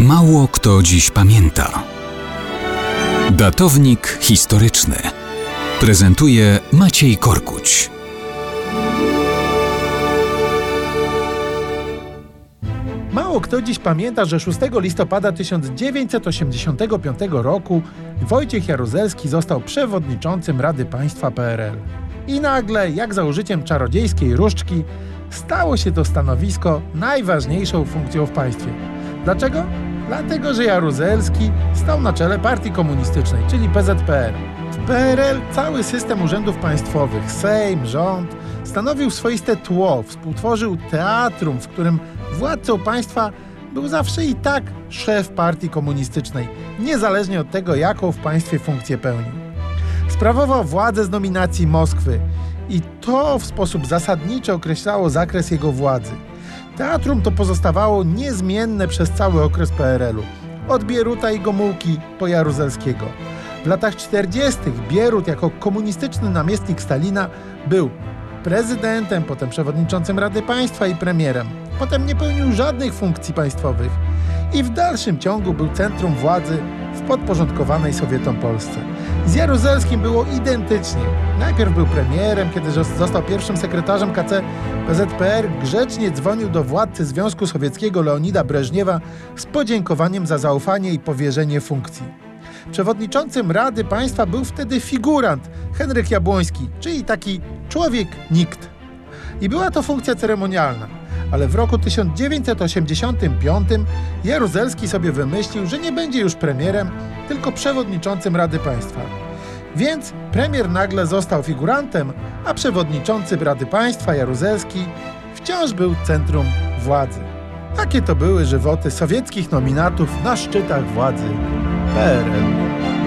Mało kto dziś pamięta. Datownik historyczny prezentuje Maciej Korkuć. Mało kto dziś pamięta, że 6 listopada 1985 roku Wojciech Jaruzelski został przewodniczącym Rady Państwa PRL. I nagle, jak za użyciem czarodziejskiej różdżki, stało się to stanowisko najważniejszą funkcją w państwie. Dlaczego? Dlatego, że Jaruzelski stał na czele partii komunistycznej, czyli PZPR. W PRL cały system urzędów państwowych, Sejm, rząd, stanowił swoiste tło, współtworzył teatrum, w którym władcą państwa był zawsze i tak szef partii komunistycznej, niezależnie od tego, jaką w państwie funkcję pełnił. Sprawował władzę z nominacji Moskwy i to w sposób zasadniczy określało zakres jego władzy. Teatrum to pozostawało niezmienne przez cały okres PRL-u, od Bieruta i Gomułki po Jaruzelskiego. W latach 40. Bierut jako komunistyczny namiestnik Stalina był prezydentem, potem przewodniczącym Rady Państwa i premierem. Potem nie pełnił żadnych funkcji państwowych i w dalszym ciągu był centrum władzy w podporządkowanej Sowietom Polsce. Z Jaruzelskim było identycznie. Najpierw był premierem, kiedy został pierwszym sekretarzem KC PZPR, grzecznie dzwonił do władcy Związku Sowieckiego Leonida Breżniewa z podziękowaniem za zaufanie i powierzenie funkcji. Przewodniczącym Rady Państwa był wtedy figurant Henryk Jabłoński, czyli taki człowiek nikt. I była to funkcja ceremonialna. Ale w roku 1985 Jaruzelski sobie wymyślił, że nie będzie już premierem, tylko przewodniczącym Rady Państwa. Więc premier nagle został figurantem, a przewodniczący Rady Państwa Jaruzelski wciąż był centrum władzy. Takie to były żywoty sowieckich nominatów na szczytach władzy PRL.